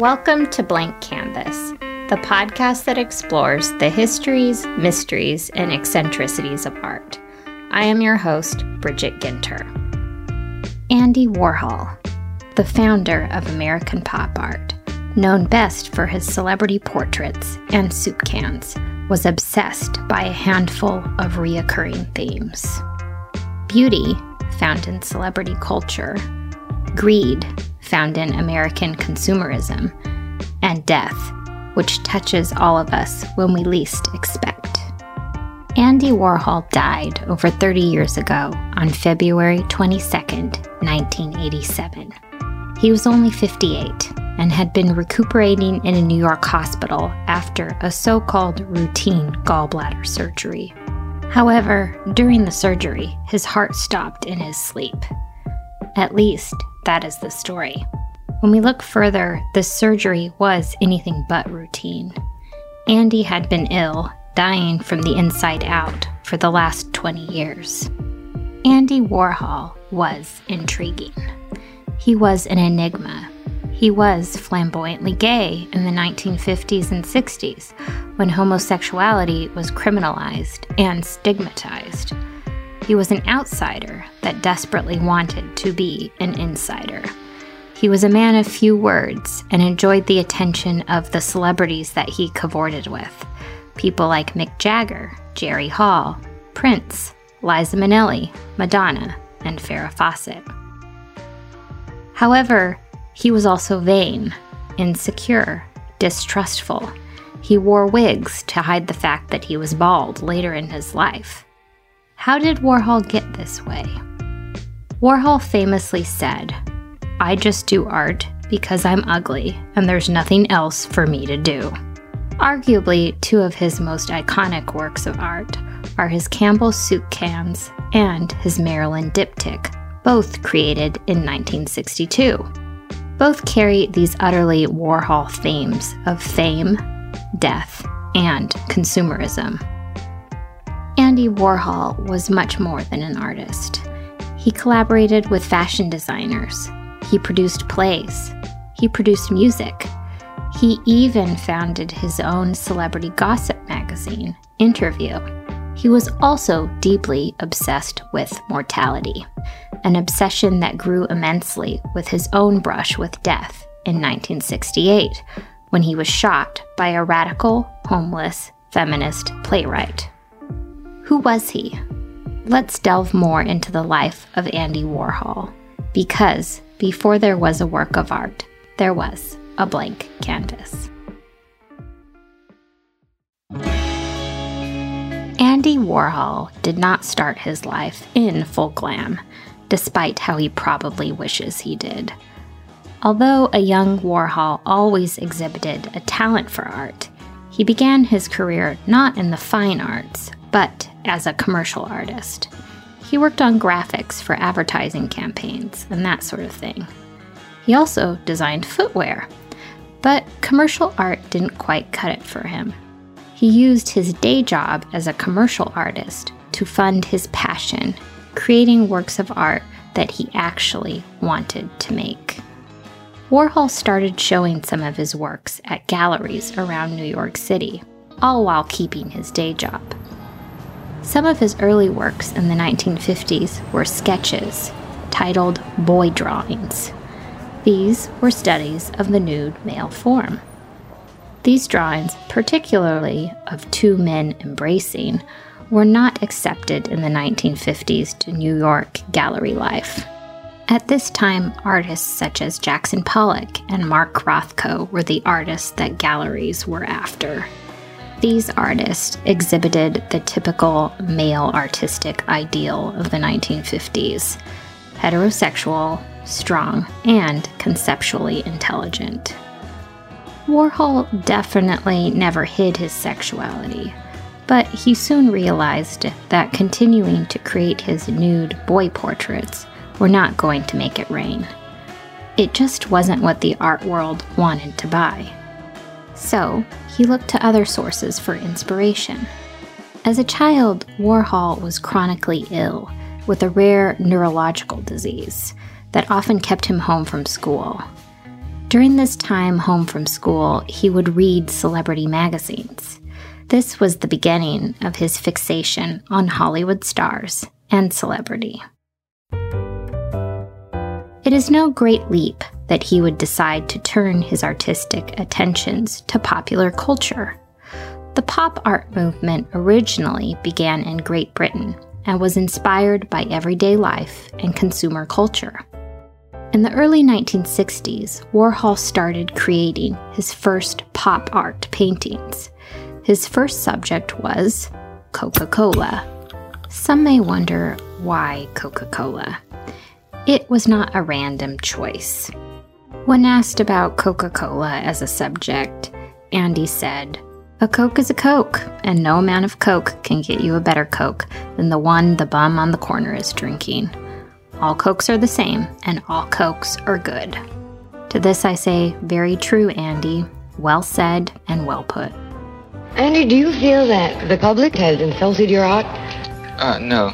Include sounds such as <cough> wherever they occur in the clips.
Welcome to Blank Canvas, the podcast that explores the histories, mysteries, and eccentricities of art. I am your host, Bridget Ginter. Andy Warhol, the founder of American pop art, known best for his celebrity portraits and soup cans, was obsessed by a handful of reoccurring themes beauty, found in celebrity culture, greed, found in American consumerism, and death, which touches all of us when we least expect. Andy Warhol died over 30 years ago on February 22, 1987. He was only 58 and had been recuperating in a New York hospital after a so called routine gallbladder surgery. However, during the surgery, his heart stopped in his sleep. At least, that is the story. When we look further, the surgery was anything but routine. Andy had been ill, dying from the inside out for the last 20 years. Andy Warhol was intriguing. He was an enigma. He was flamboyantly gay in the 1950s and 60s when homosexuality was criminalized and stigmatized. He was an outsider that desperately wanted to be an insider. He was a man of few words and enjoyed the attention of the celebrities that he cavorted with. People like Mick Jagger, Jerry Hall, Prince, Liza Minnelli, Madonna, and Farrah Fawcett. However, he was also vain, insecure, distrustful. He wore wigs to hide the fact that he was bald later in his life. How did Warhol get this way? Warhol famously said, I just do art because I'm ugly and there's nothing else for me to do. Arguably, two of his most iconic works of art are his Campbell soup cans and his Marilyn diptych, both created in 1962. Both carry these utterly Warhol themes of fame, death, and consumerism. Andy Warhol was much more than an artist. He collaborated with fashion designers. He produced plays. He produced music. He even founded his own celebrity gossip magazine, Interview. He was also deeply obsessed with mortality, an obsession that grew immensely with his own brush with death in 1968 when he was shot by a radical, homeless, feminist playwright. Who was he? Let's delve more into the life of Andy Warhol, because before there was a work of art, there was a blank canvas. Andy Warhol did not start his life in full glam, despite how he probably wishes he did. Although a young Warhol always exhibited a talent for art, he began his career not in the fine arts, but as a commercial artist. He worked on graphics for advertising campaigns and that sort of thing. He also designed footwear, but commercial art didn't quite cut it for him. He used his day job as a commercial artist to fund his passion, creating works of art that he actually wanted to make. Warhol started showing some of his works at galleries around New York City, all while keeping his day job. Some of his early works in the 1950s were sketches titled Boy Drawings. These were studies of the nude male form. These drawings, particularly of two men embracing, were not accepted in the 1950s to New York gallery life. At this time, artists such as Jackson Pollock and Mark Rothko were the artists that galleries were after. These artists exhibited the typical male artistic ideal of the 1950s heterosexual, strong, and conceptually intelligent. Warhol definitely never hid his sexuality, but he soon realized that continuing to create his nude boy portraits were not going to make it rain. It just wasn't what the art world wanted to buy. So, he looked to other sources for inspiration. As a child, Warhol was chronically ill with a rare neurological disease that often kept him home from school. During this time home from school, he would read celebrity magazines. This was the beginning of his fixation on Hollywood stars and celebrity. It is no great leap that he would decide to turn his artistic attentions to popular culture. The pop art movement originally began in Great Britain and was inspired by everyday life and consumer culture. In the early 1960s, Warhol started creating his first pop art paintings. His first subject was Coca Cola. Some may wonder why Coca Cola. It was not a random choice. When asked about Coca Cola as a subject, Andy said, A Coke is a Coke, and no amount of Coke can get you a better Coke than the one the bum on the corner is drinking. All Cokes are the same, and all Cokes are good. To this I say, very true, Andy. Well said and well put. Andy, do you feel that the public has insulted your art? Uh, no.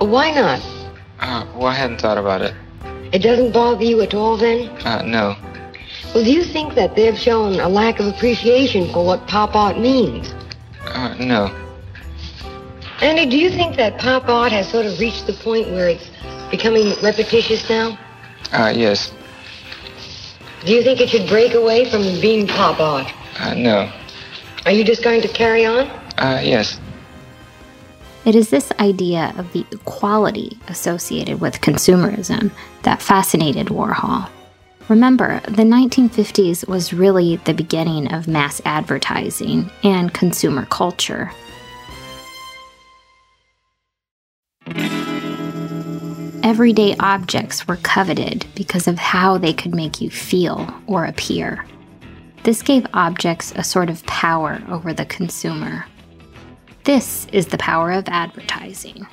Why not? Uh, well, I hadn't thought about it. It doesn't bother you at all then? Uh, no. Well, do you think that they've shown a lack of appreciation for what pop art means? Uh, no. Andy, do you think that pop art has sort of reached the point where it's becoming repetitious now? Uh, yes. Do you think it should break away from being pop art? Uh, no. Are you just going to carry on? Uh, yes. It is this idea of the equality associated with consumerism that fascinated Warhol. Remember, the 1950s was really the beginning of mass advertising and consumer culture. Everyday objects were coveted because of how they could make you feel or appear. This gave objects a sort of power over the consumer. This is the power of advertising,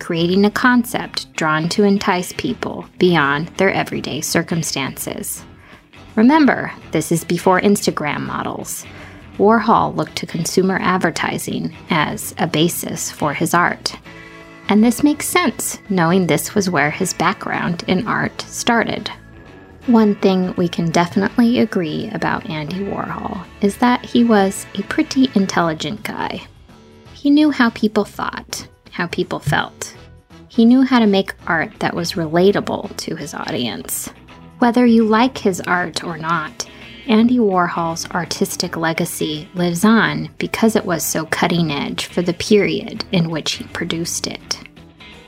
creating a concept drawn to entice people beyond their everyday circumstances. Remember, this is before Instagram models. Warhol looked to consumer advertising as a basis for his art. And this makes sense, knowing this was where his background in art started. One thing we can definitely agree about Andy Warhol is that he was a pretty intelligent guy. He knew how people thought, how people felt. He knew how to make art that was relatable to his audience. Whether you like his art or not, Andy Warhol's artistic legacy lives on because it was so cutting edge for the period in which he produced it.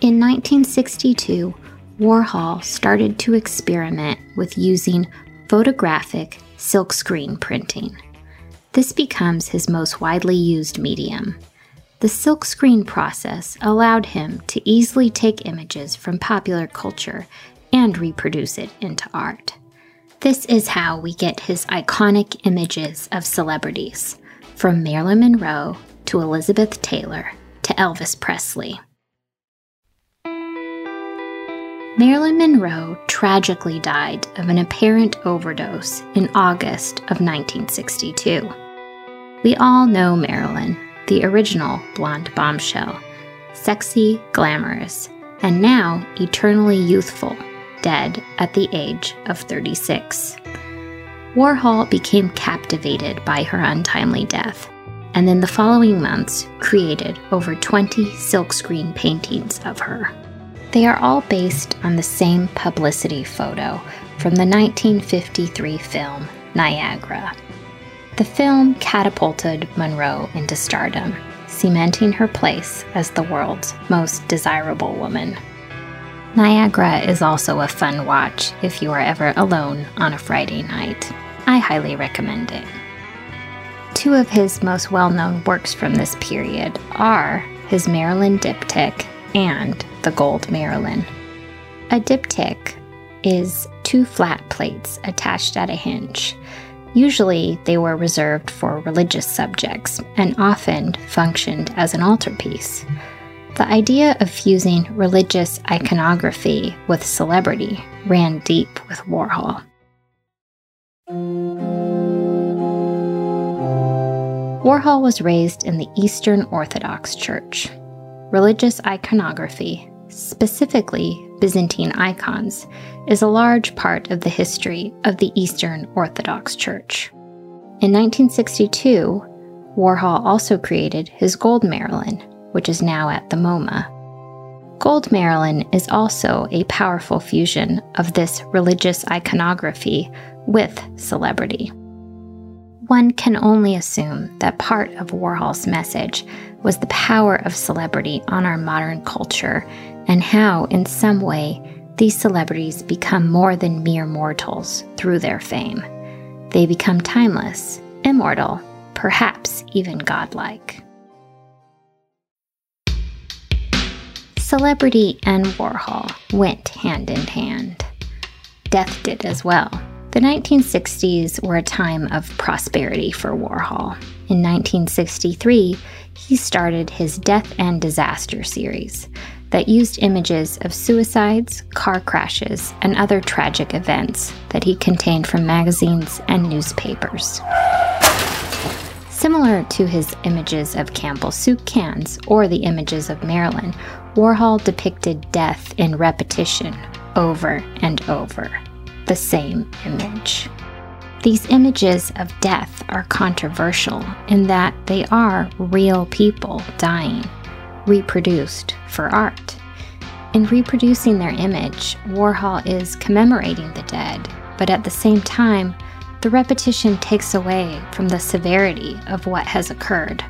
In 1962, Warhol started to experiment with using photographic silkscreen printing. This becomes his most widely used medium. The silkscreen process allowed him to easily take images from popular culture and reproduce it into art. This is how we get his iconic images of celebrities, from Marilyn Monroe to Elizabeth Taylor to Elvis Presley. Marilyn Monroe tragically died of an apparent overdose in August of 1962. We all know Marilyn, the original blonde bombshell, sexy, glamorous, and now eternally youthful dead at the age of 36. Warhol became captivated by her untimely death, and in the following months created over 20 silkscreen paintings of her. They are all based on the same publicity photo from the 1953 film Niagara. The film catapulted Monroe into stardom, cementing her place as the world's most desirable woman. Niagara is also a fun watch if you are ever alone on a Friday night. I highly recommend it. Two of his most well known works from this period are his Marilyn diptych and the Gold Marilyn. A diptych is two flat plates attached at a hinge. Usually, they were reserved for religious subjects and often functioned as an altarpiece. The idea of fusing religious iconography with celebrity ran deep with Warhol. Warhol was raised in the Eastern Orthodox Church. Religious iconography, specifically Byzantine icons, is a large part of the history of the Eastern Orthodox Church. In 1962, Warhol also created his Gold Marilyn, which is now at the MoMA. Gold Marilyn is also a powerful fusion of this religious iconography with celebrity. One can only assume that part of Warhol's message was the power of celebrity on our modern culture and how, in some way, these celebrities become more than mere mortals through their fame. They become timeless, immortal, perhaps even godlike. Celebrity and Warhol went hand in hand. Death did as well. The 1960s were a time of prosperity for Warhol. In 1963, he started his Death and Disaster series that used images of suicides, car crashes, and other tragic events that he contained from magazines and newspapers. Similar to his images of Campbell soup cans or the images of Marilyn, Warhol depicted death in repetition over and over, the same image. These images of death are controversial in that they are real people dying, reproduced for art. In reproducing their image, Warhol is commemorating the dead, but at the same time, the repetition takes away from the severity of what has occurred.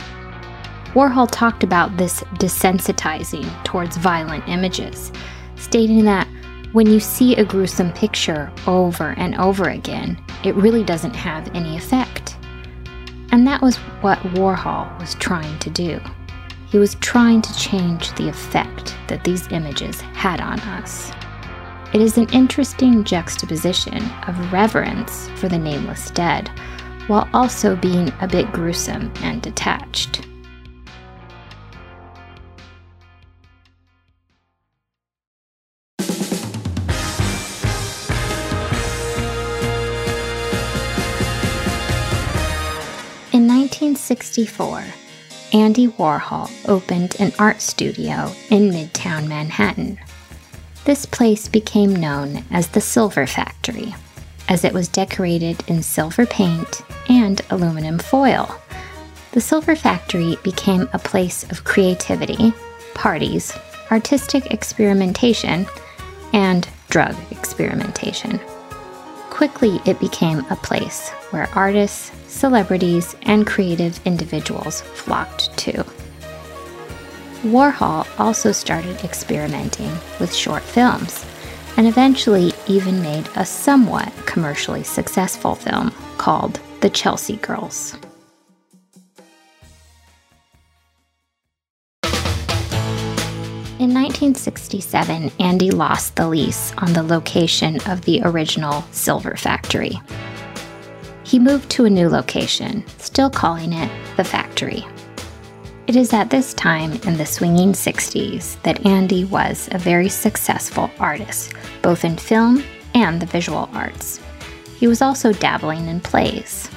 Warhol talked about this desensitizing towards violent images, stating that when you see a gruesome picture over and over again, it really doesn't have any effect. And that was what Warhol was trying to do. He was trying to change the effect that these images had on us. It is an interesting juxtaposition of reverence for the nameless dead, while also being a bit gruesome and detached. In 1964, Andy Warhol opened an art studio in Midtown Manhattan this place became known as the Silver Factory, as it was decorated in silver paint and aluminum foil. The Silver Factory became a place of creativity, parties, artistic experimentation, and drug experimentation. Quickly, it became a place where artists, celebrities, and creative individuals flocked to. Warhol also started experimenting with short films and eventually even made a somewhat commercially successful film called The Chelsea Girls. 1967, Andy lost the lease on the location of the original Silver Factory. He moved to a new location, still calling it the Factory. It is at this time in the swinging 60s that Andy was a very successful artist, both in film and the visual arts. He was also dabbling in plays.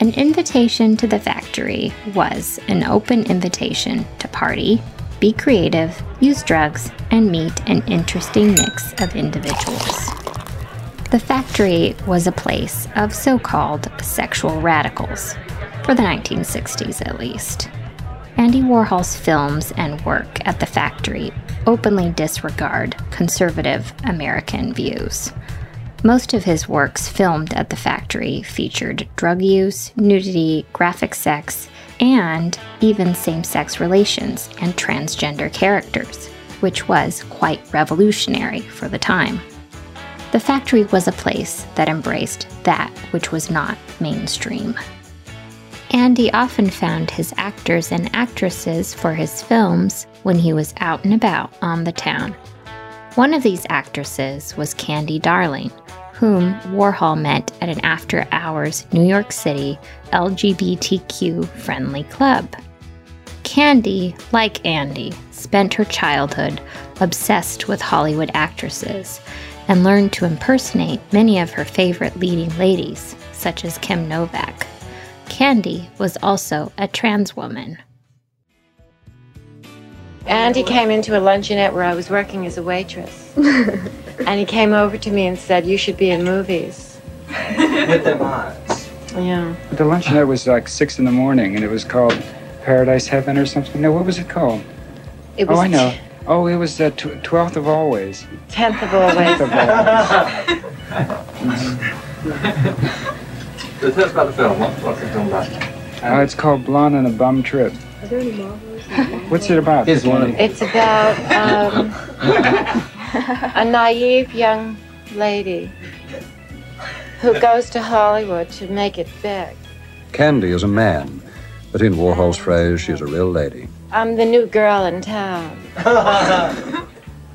An invitation to the factory was an open invitation to party, be creative, use drugs, and meet an interesting mix of individuals. The factory was a place of so called sexual radicals, for the 1960s at least. Andy Warhol's films and work at the factory openly disregard conservative American views. Most of his works filmed at the factory featured drug use, nudity, graphic sex, and even same sex relations and transgender characters, which was quite revolutionary for the time. The factory was a place that embraced that which was not mainstream. Andy often found his actors and actresses for his films when he was out and about on the town. One of these actresses was Candy Darling, whom Warhol met at an after hours New York City LGBTQ friendly club. Candy, like Andy, spent her childhood obsessed with Hollywood actresses and learned to impersonate many of her favorite leading ladies, such as Kim Novak. Candy was also a trans woman. Andy came into a luncheonette where I was working as a waitress. <laughs> and he came over to me and said, You should be in movies. With them eyes. Yeah. The luncheonette was like six in the morning, and it was called Paradise Heaven or something. No, what was it called? It was Oh, I know. Oh, it was the tw- twelfth of always. 10th of always. Of always. So <laughs> tell us about the film. What, what's it all about? Uh, it's called Blonde on a Bum Trip. What's it about? Here's one of It's about um, a naive young lady who goes to Hollywood to make it big. Candy is a man, but in Warhol's phrase, she's a real lady. I'm the new girl in town. <laughs>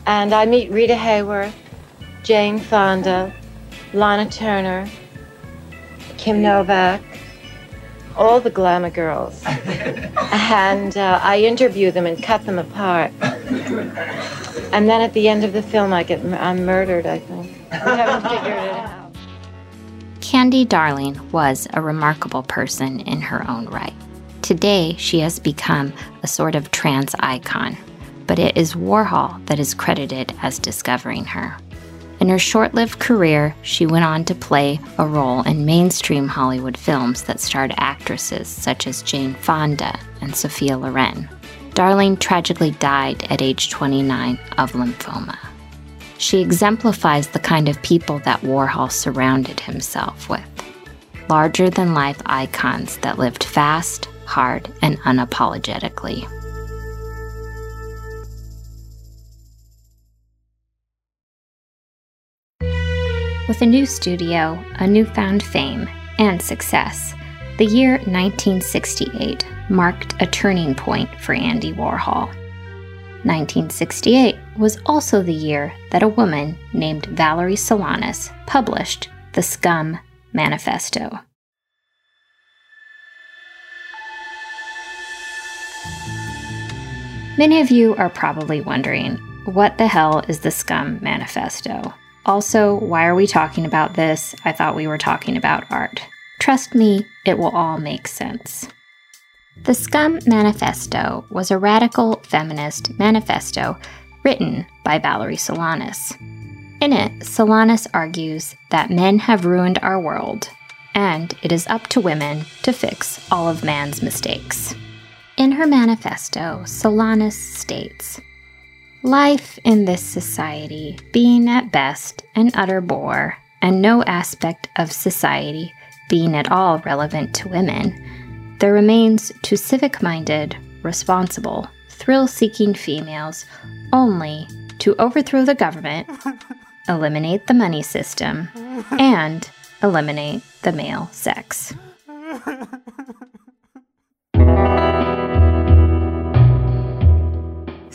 and I meet Rita Hayworth, Jane Fonda, Lana Turner, Kim Novak, all the glamour girls. and uh, I interview them and cut them apart. And then at the end of the film, I get I'm murdered. I think we haven't figured it out. Candy Darling was a remarkable person in her own right. Today, she has become a sort of trans icon, but it is Warhol that is credited as discovering her. In her short lived career, she went on to play a role in mainstream Hollywood films that starred actresses such as Jane Fonda and Sophia Loren. Darling tragically died at age 29 of lymphoma. She exemplifies the kind of people that Warhol surrounded himself with larger than life icons that lived fast, hard, and unapologetically. With a new studio, a newfound fame, and success, the year 1968 marked a turning point for Andy Warhol. 1968 was also the year that a woman named Valerie Solanas published the Scum Manifesto. Many of you are probably wondering what the hell is the Scum Manifesto? Also, why are we talking about this? I thought we were talking about art. Trust me, it will all make sense. The Scum Manifesto was a radical feminist manifesto written by Valerie Solanas. In it, Solanas argues that men have ruined our world, and it is up to women to fix all of man's mistakes. In her manifesto, Solanas states Life in this society being at best an utter bore, and no aspect of society being at all relevant to women, there remains to civic minded, responsible, thrill seeking females only to overthrow the government, <laughs> eliminate the money system, and eliminate the male sex. <laughs>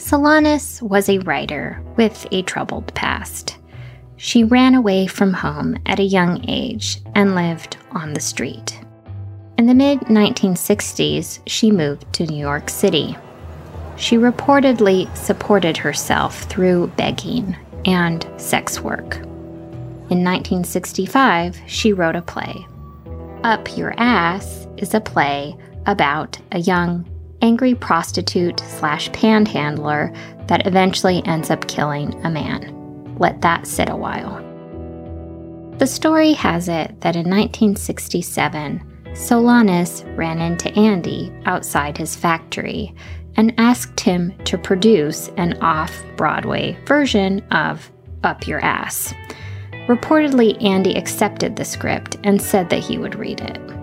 Solanas was a writer with a troubled past. She ran away from home at a young age and lived on the street. In the mid 1960s, she moved to New York City. She reportedly supported herself through begging and sex work. In 1965, she wrote a play. Up Your Ass is a play about a young, angry prostitute slash panhandler that eventually ends up killing a man. Let that sit a while. The story has it that in 1967, Solanas ran into Andy outside his factory and asked him to produce an off Broadway version of Up Your Ass. Reportedly, Andy accepted the script and said that he would read it.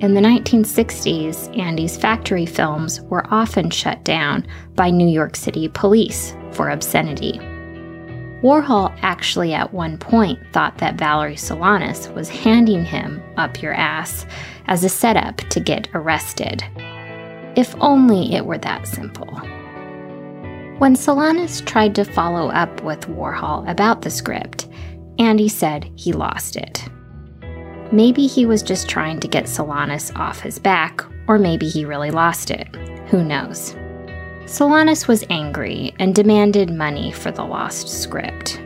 In the 1960s, Andy's factory films were often shut down by New York City police for obscenity. Warhol actually at one point thought that Valerie Solanas was handing him up your ass as a setup to get arrested. If only it were that simple. When Solanas tried to follow up with Warhol about the script, Andy said he lost it. Maybe he was just trying to get Solanas off his back, or maybe he really lost it. Who knows? Solanas was angry and demanded money for the lost script.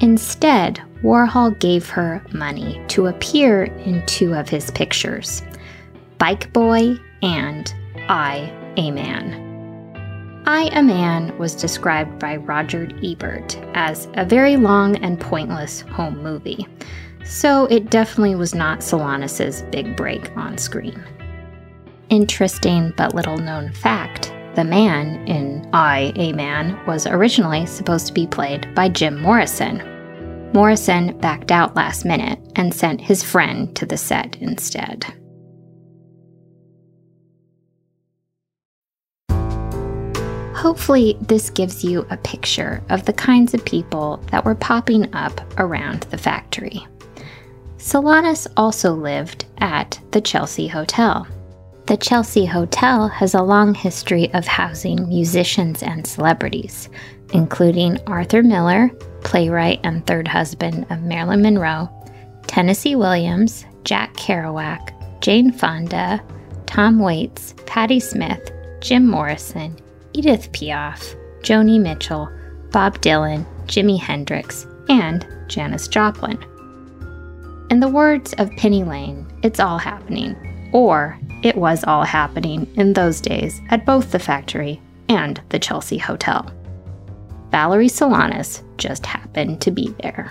Instead, Warhol gave her money to appear in two of his pictures Bike Boy and I, a Man. I a Man was described by Roger Ebert as a very long and pointless home movie, so it definitely was not Solanas's big break on screen. Interesting but little known fact the man in I, a Man was originally supposed to be played by Jim Morrison. Morrison backed out last minute and sent his friend to the set instead. Hopefully, this gives you a picture of the kinds of people that were popping up around the factory. Solanas also lived at the Chelsea Hotel. The Chelsea Hotel has a long history of housing musicians and celebrities, including Arthur Miller, playwright and third husband of Marilyn Monroe, Tennessee Williams, Jack Kerouac, Jane Fonda, Tom Waits, Patti Smith, Jim Morrison, Edith Piaf, Joni Mitchell, Bob Dylan, Jimi Hendrix, and Janis Joplin. In the words of Penny Lane, it's all happening, or it was all happening in those days at both the factory and the Chelsea Hotel. Valerie Solanas just happened to be there.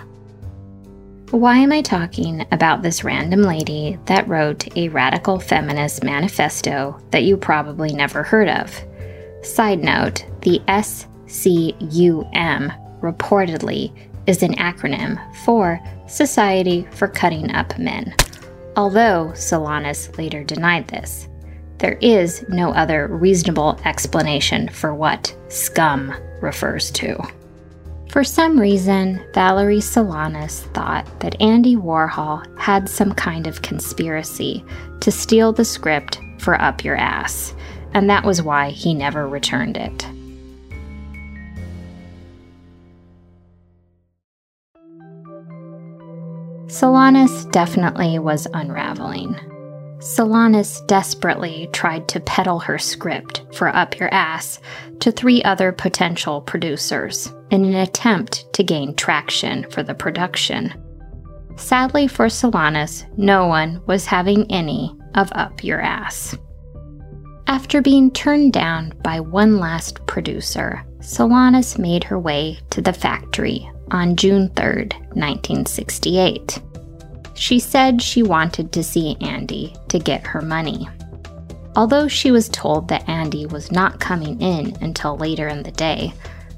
Why am I talking about this random lady that wrote a radical feminist manifesto that you probably never heard of? Side note the SCUM reportedly is an acronym for Society for Cutting Up Men, although Solanas later denied this. There is no other reasonable explanation for what scum refers to. For some reason, Valerie Solanas thought that Andy Warhol had some kind of conspiracy to steal the script for Up Your Ass and that was why he never returned it. Solanas definitely was unraveling. Solanas desperately tried to peddle her script for Up Your Ass to three other potential producers in an attempt to gain traction for the production. Sadly for Solanas, no one was having any of Up Your Ass. After being turned down by one last producer, Solanas made her way to the factory on June 3, 1968. She said she wanted to see Andy to get her money. Although she was told that Andy was not coming in until later in the day,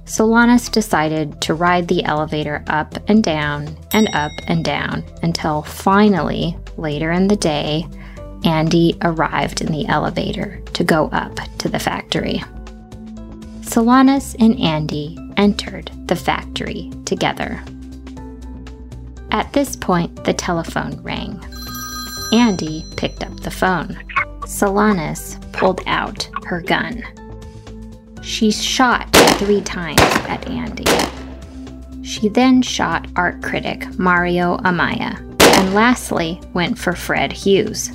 Solanas decided to ride the elevator up and down and up and down until finally, later in the day, Andy arrived in the elevator to go up to the factory. Solanas and Andy entered the factory together. At this point, the telephone rang. Andy picked up the phone. Solanas pulled out her gun. She shot three times at Andy. She then shot art critic Mario Amaya, and lastly went for Fred Hughes,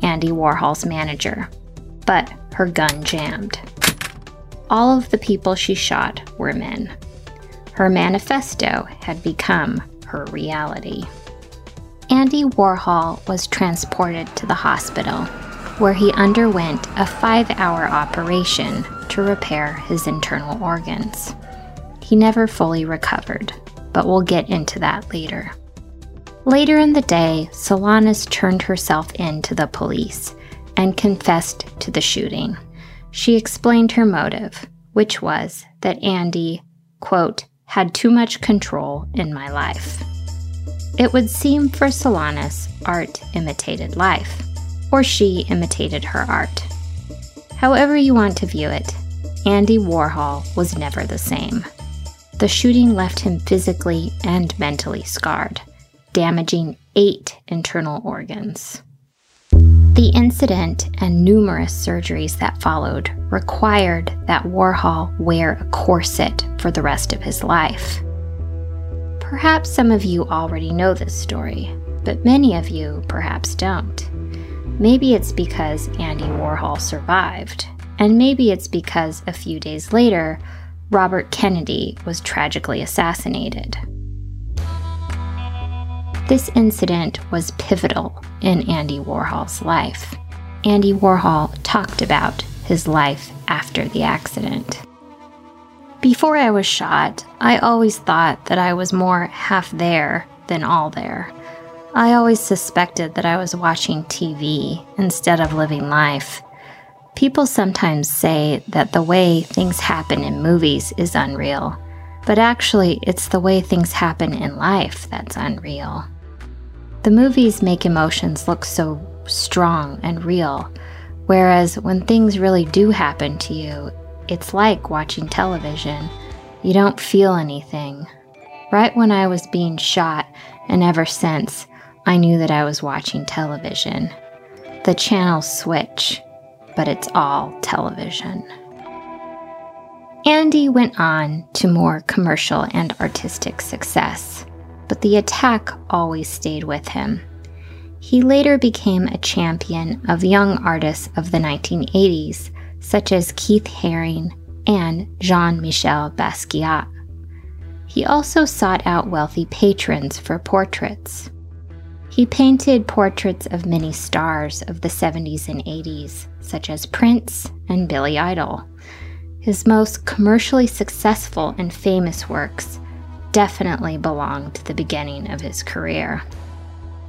Andy Warhol's manager, but her gun jammed. All of the people she shot were men. Her manifesto had become her reality. Andy Warhol was transported to the hospital, where he underwent a five hour operation to repair his internal organs. He never fully recovered, but we'll get into that later. Later in the day, Solanas turned herself in to the police and confessed to the shooting. She explained her motive, which was that Andy, quote, had too much control in my life. It would seem for Solanas, art imitated life, or she imitated her art. However, you want to view it, Andy Warhol was never the same. The shooting left him physically and mentally scarred damaging eight internal organs. The incident and numerous surgeries that followed required that Warhol wear a corset for the rest of his life. Perhaps some of you already know this story, but many of you perhaps don't. Maybe it's because Andy Warhol survived, and maybe it's because a few days later, Robert Kennedy was tragically assassinated. This incident was pivotal in Andy Warhol's life. Andy Warhol talked about his life after the accident. Before I was shot, I always thought that I was more half there than all there. I always suspected that I was watching TV instead of living life. People sometimes say that the way things happen in movies is unreal, but actually, it's the way things happen in life that's unreal. The movies make emotions look so strong and real, whereas when things really do happen to you, it's like watching television. You don't feel anything. Right when I was being shot, and ever since, I knew that I was watching television. The channels switch, but it's all television. Andy went on to more commercial and artistic success, but the attack always stayed with him. He later became a champion of young artists of the 1980s such as Keith Haring and Jean Michel Basquiat. He also sought out wealthy patrons for portraits. He painted portraits of many stars of the 70s and 80s, such as Prince and Billy Idol. His most commercially successful and famous works definitely belong to the beginning of his career.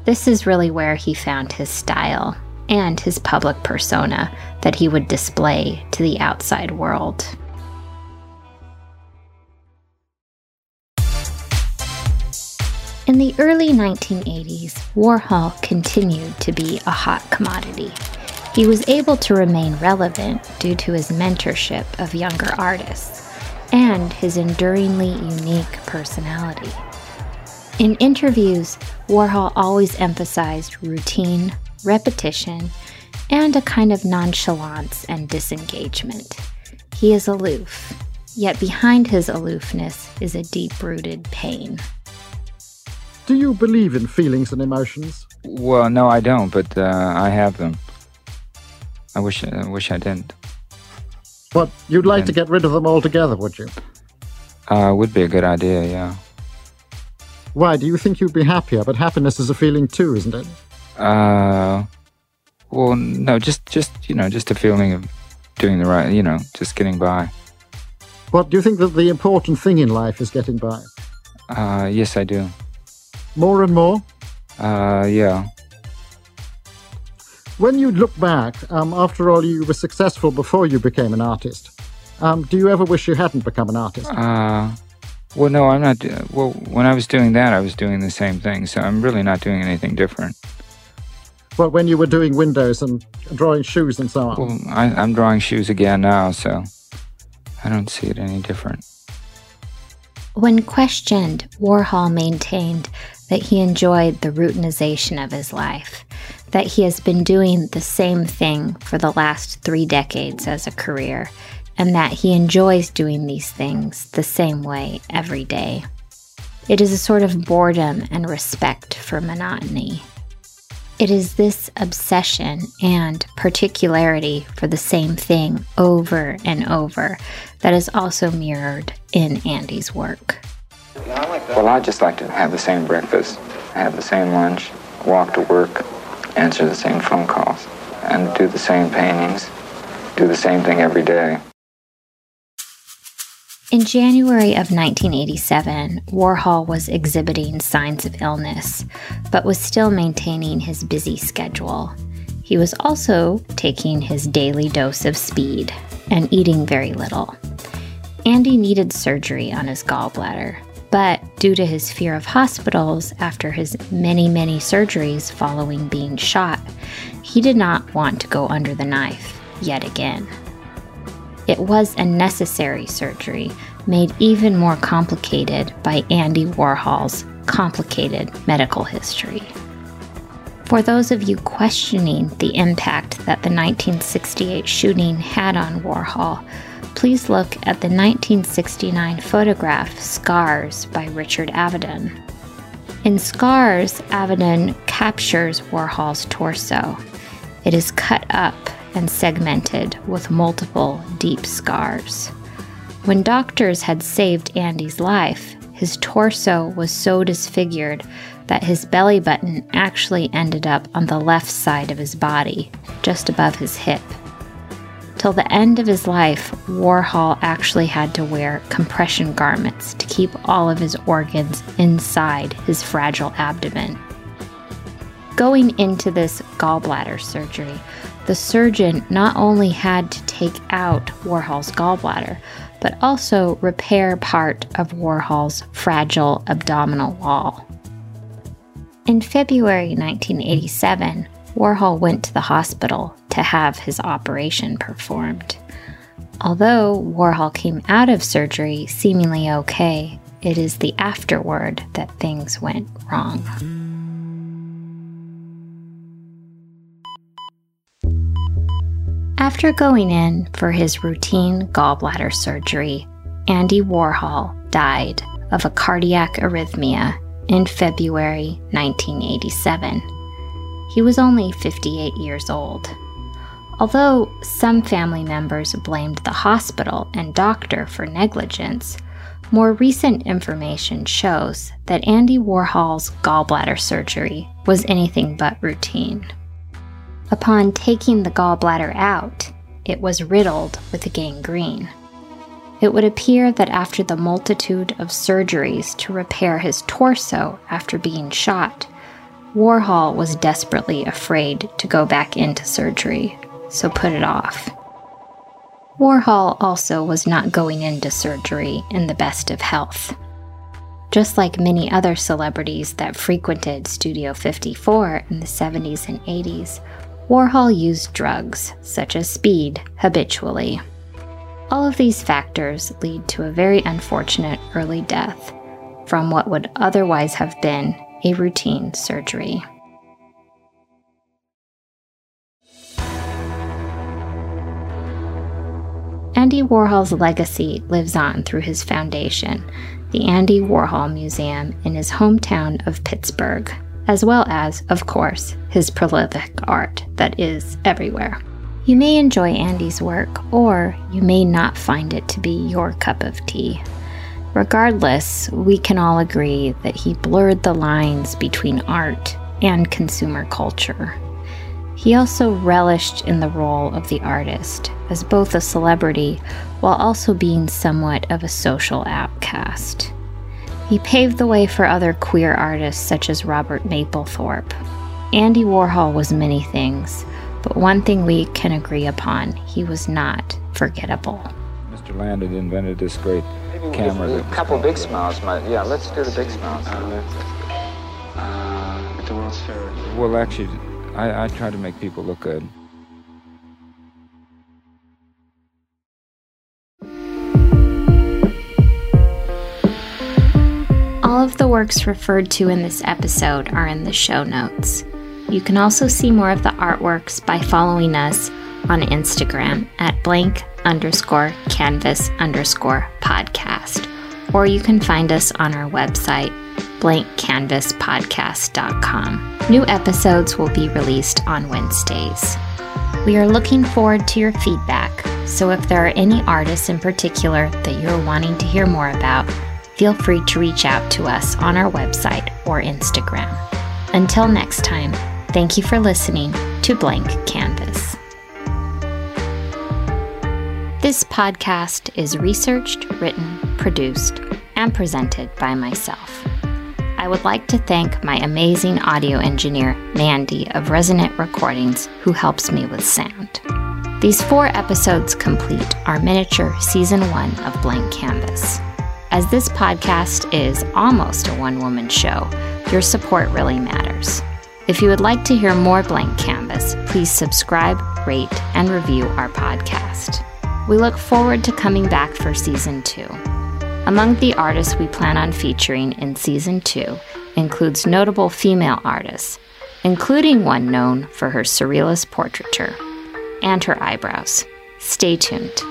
This is really where he found his style and his public persona that he would display to the outside world. In the early 1980s, Warhol continued to be a hot commodity. He was able to remain relevant due to his mentorship of younger artists and his enduringly unique personality. In interviews, Warhol always emphasized routine, repetition, and a kind of nonchalance and disengagement. He is aloof, yet behind his aloofness is a deep rooted pain. Do you believe in feelings and emotions? Well, no, I don't, but uh, I have them. I wish, I wish I didn't. But you'd like to get rid of them altogether, would you? Uh, would be a good idea, yeah. Why? Do you think you'd be happier? But happiness is a feeling too, isn't it? Uh, well, no, just just you know, just a feeling of doing the right, you know, just getting by. What do you think that the important thing in life is getting by? Uh, yes, I do. More and more. Uh, yeah. When you look back, um, after all, you were successful before you became an artist. Um, do you ever wish you hadn't become an artist? Uh, well, no, I'm not. Well, when I was doing that, I was doing the same thing, so I'm really not doing anything different. Well, when you were doing windows and drawing shoes and so on. Well, I, I'm drawing shoes again now, so I don't see it any different. When questioned, Warhol maintained that he enjoyed the routinization of his life, that he has been doing the same thing for the last three decades as a career, and that he enjoys doing these things the same way every day. It is a sort of boredom and respect for monotony. It is this obsession and particularity for the same thing over and over that is also mirrored in Andy's work. Well, I just like to have the same breakfast, have the same lunch, walk to work, answer the same phone calls, and do the same paintings, do the same thing every day. In January of 1987, Warhol was exhibiting signs of illness, but was still maintaining his busy schedule. He was also taking his daily dose of speed and eating very little. Andy needed surgery on his gallbladder, but due to his fear of hospitals after his many, many surgeries following being shot, he did not want to go under the knife yet again. It was a necessary surgery, made even more complicated by Andy Warhol's complicated medical history. For those of you questioning the impact that the 1968 shooting had on Warhol, please look at the 1969 photograph Scars by Richard Avedon. In Scars, Avedon captures Warhol's torso. It is cut up and segmented with multiple deep scars. When doctors had saved Andy's life, his torso was so disfigured that his belly button actually ended up on the left side of his body, just above his hip. Till the end of his life, Warhol actually had to wear compression garments to keep all of his organs inside his fragile abdomen. Going into this gallbladder surgery, the surgeon not only had to take out Warhol's gallbladder, but also repair part of Warhol's fragile abdominal wall. In February 1987, Warhol went to the hospital to have his operation performed. Although Warhol came out of surgery seemingly okay, it is the afterward that things went wrong. After going in for his routine gallbladder surgery, Andy Warhol died of a cardiac arrhythmia in February 1987. He was only 58 years old. Although some family members blamed the hospital and doctor for negligence, more recent information shows that Andy Warhol's gallbladder surgery was anything but routine. Upon taking the gallbladder out, it was riddled with gangrene. It would appear that after the multitude of surgeries to repair his torso after being shot, Warhol was desperately afraid to go back into surgery, so put it off. Warhol also was not going into surgery in the best of health. Just like many other celebrities that frequented Studio 54 in the 70s and 80s, Warhol used drugs, such as speed, habitually. All of these factors lead to a very unfortunate early death from what would otherwise have been a routine surgery. Andy Warhol's legacy lives on through his foundation, the Andy Warhol Museum in his hometown of Pittsburgh, as well as, of course, his prolific art that is everywhere. You may enjoy Andy's work, or you may not find it to be your cup of tea. Regardless, we can all agree that he blurred the lines between art and consumer culture. He also relished in the role of the artist as both a celebrity while also being somewhat of a social outcast. He paved the way for other queer artists such as Robert Mapplethorpe. Andy Warhol was many things, but one thing we can agree upon he was not forgettable. Mr. Landon invented this great camera. A couple big smiles, might, yeah. Let's do the big smiles. Uh, at the World's Fair. Well, actually, I, I try to make people look good. All of the works referred to in this episode are in the show notes. You can also see more of the artworks by following us on Instagram at blank underscore canvas underscore podcast, or you can find us on our website, blankcanvaspodcast.com. New episodes will be released on Wednesdays. We are looking forward to your feedback, so if there are any artists in particular that you're wanting to hear more about, feel free to reach out to us on our website or Instagram. Until next time, thank you for listening to Blank Canvas. This podcast is researched, written, produced, and presented by myself. I would like to thank my amazing audio engineer, Mandy of Resonant Recordings, who helps me with sound. These four episodes complete our miniature season one of Blank Canvas. As this podcast is almost a one woman show, your support really matters. If you would like to hear more Blank Canvas, please subscribe, rate, and review our podcast. We look forward to coming back for season two. Among the artists we plan on featuring in season two includes notable female artists, including one known for her surrealist portraiture and her eyebrows. Stay tuned.